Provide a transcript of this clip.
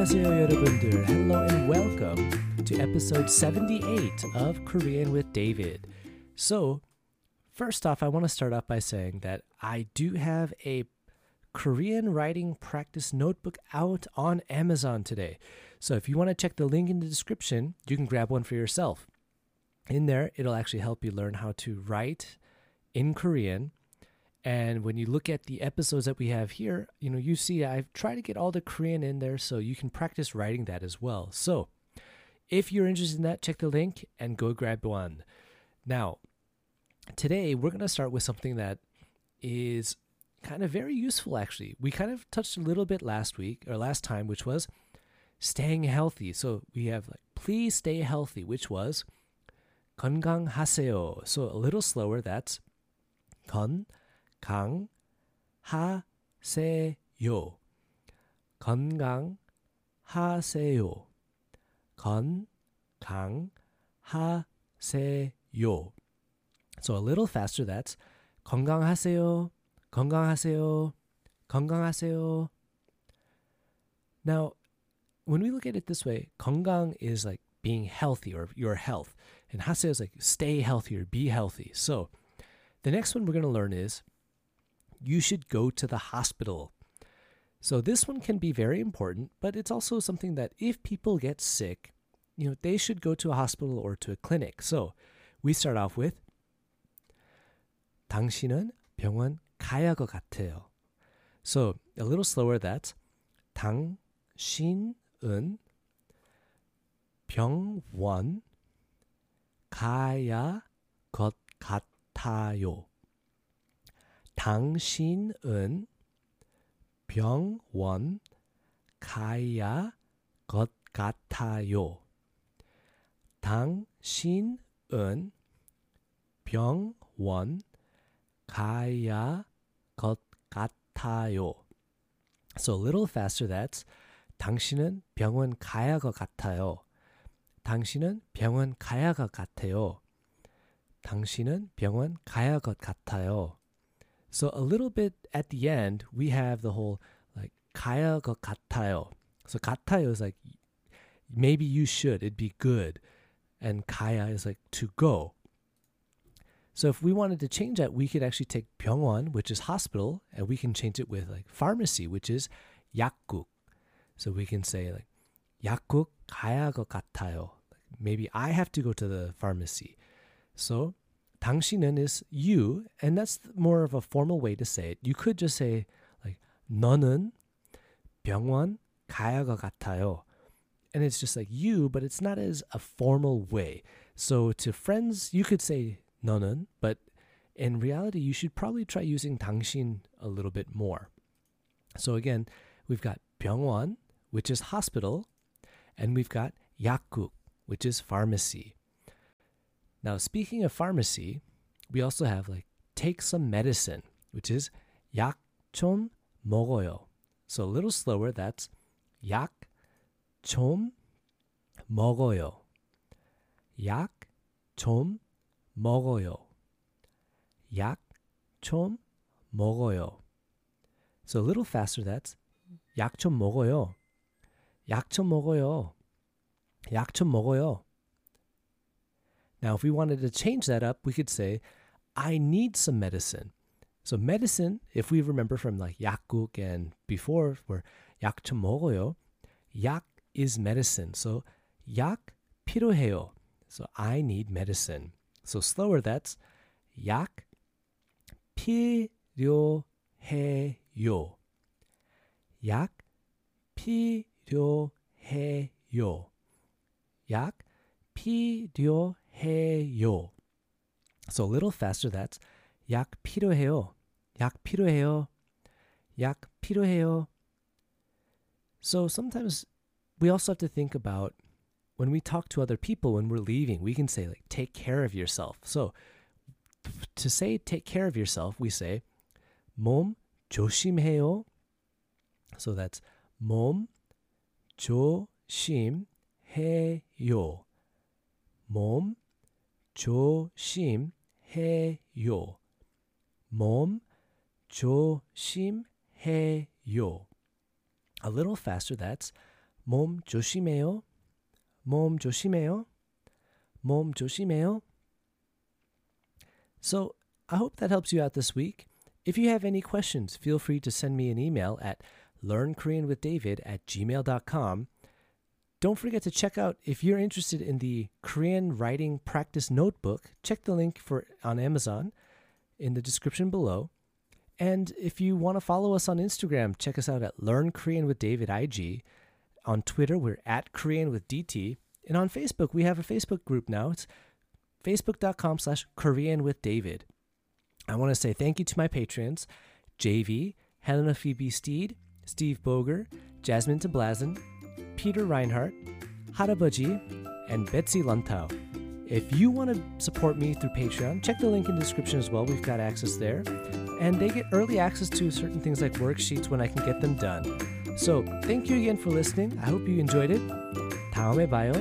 안녕하세요, 여러분들. Hello and welcome to episode 78 of Korean with David. So, first off, I want to start off by saying that I do have a Korean writing practice notebook out on Amazon today. So, if you want to check the link in the description, you can grab one for yourself. In there, it'll actually help you learn how to write in Korean and when you look at the episodes that we have here, you know, you see I've tried to get all the Korean in there so you can practice writing that as well. So, if you're interested in that, check the link and go grab one. Now, today we're going to start with something that is kind of very useful actually. We kind of touched a little bit last week or last time which was staying healthy. So, we have like please stay healthy, which was 건강하세요. So, a little slower that's 건 강하세요. 건강하세요. 건강하세요. So a little faster that's 건강하세요. 건강하세요. 건강하세요. Now, when we look at it this way, 건강 is like being healthy or your health. And 하세요 is like stay healthy or be healthy. So the next one we're going to learn is you should go to the hospital. So this one can be very important, but it's also something that if people get sick, you know, they should go to a hospital or to a clinic. So we start off with 당신은 병원 가야 것 같아요. So a little slower that's 당신은 병원 가야 것 같아요. 당신은 병원 가야 것 같아요. 당신은 병원 가야 것 같아요. So a little faster that's 당신은 병원 가야 것 같아요. 당신은 병원 가야 것 같아요. 당신은 병원 가야 것 같아요. So a little bit at the end, we have the whole like kaya go katayo. So katayo is like maybe you should, it'd be good. And kaya is like to go. So if we wanted to change that, we could actually take 병원, which is hospital, and we can change it with like pharmacy, which is 약국. So we can say like 약국 가야 것 같아요. Maybe I have to go to the pharmacy. So 당신은 is you, and that's more of a formal way to say it. You could just say like 너는 병원 가야 것 같아요. And it's just like you, but it's not as a formal way. So to friends, you could say 너는, but in reality, you should probably try using 당신 a little bit more. So again, we've got 병원, which is hospital, and we've got 약국, which is pharmacy. Now, speaking of pharmacy, we also have like take some medicine, which is 약 좀 먹어요. So a little slower, that's 약 좀 먹어요. 약 좀 먹어요. 약 좀 먹어요. So a little faster, that's 약 좀 먹어요. 약 좀 먹어요. 약 좀 먹어요. Now, if we wanted to change that up, we could say, I need some medicine. So medicine, if we remember from like 약국 and before, where 약 좀 먹어요, 약 is medicine. So 약 필요해요. So I need medicine. So slower, that's 약 필요해요. 약 필요해요. 약 필요해요. 해요. So a little faster that's 약 필요해요. 약 필요해요. 약 필요해요. So sometimes we also have to think about when we talk to other people when we're leaving, we can say like take care of yourself. So to say take care of yourself, we say 몸 조심해요. So that's 몸 조심해요. 몸 조심해요. 몸 조심해요. A little faster, that's 몸 조심해요. 몸 조심해요. 몸 조심해요. So, I hope that helps you out this week. If you have any questions, feel free to send me an email at learnkoreanwithdavid at gmail.com. don't forget to check out if you're interested in the Korean writing practice notebook, check the link for on Amazon in the description below. And if you want to follow us on Instagram, check us out at Learn Korean with David IG. On Twitter, we're at Korean with DT. And on Facebook, we have a Facebook group now. It's facebook.com slash Korean with David. I want to say thank you to my patrons, JV, Helena Phoebe Steed, Steve Boger, Jazmin Tablazon, Peter Reinhardt, Harabaji, and Betsy Luntao. If you want to support me through Patreon, check the link in the description as well. We've got access there. And they get early access to certain things like worksheets when I can get them done. So, thank you again for listening. I hope you enjoyed it. 다음에 봐요.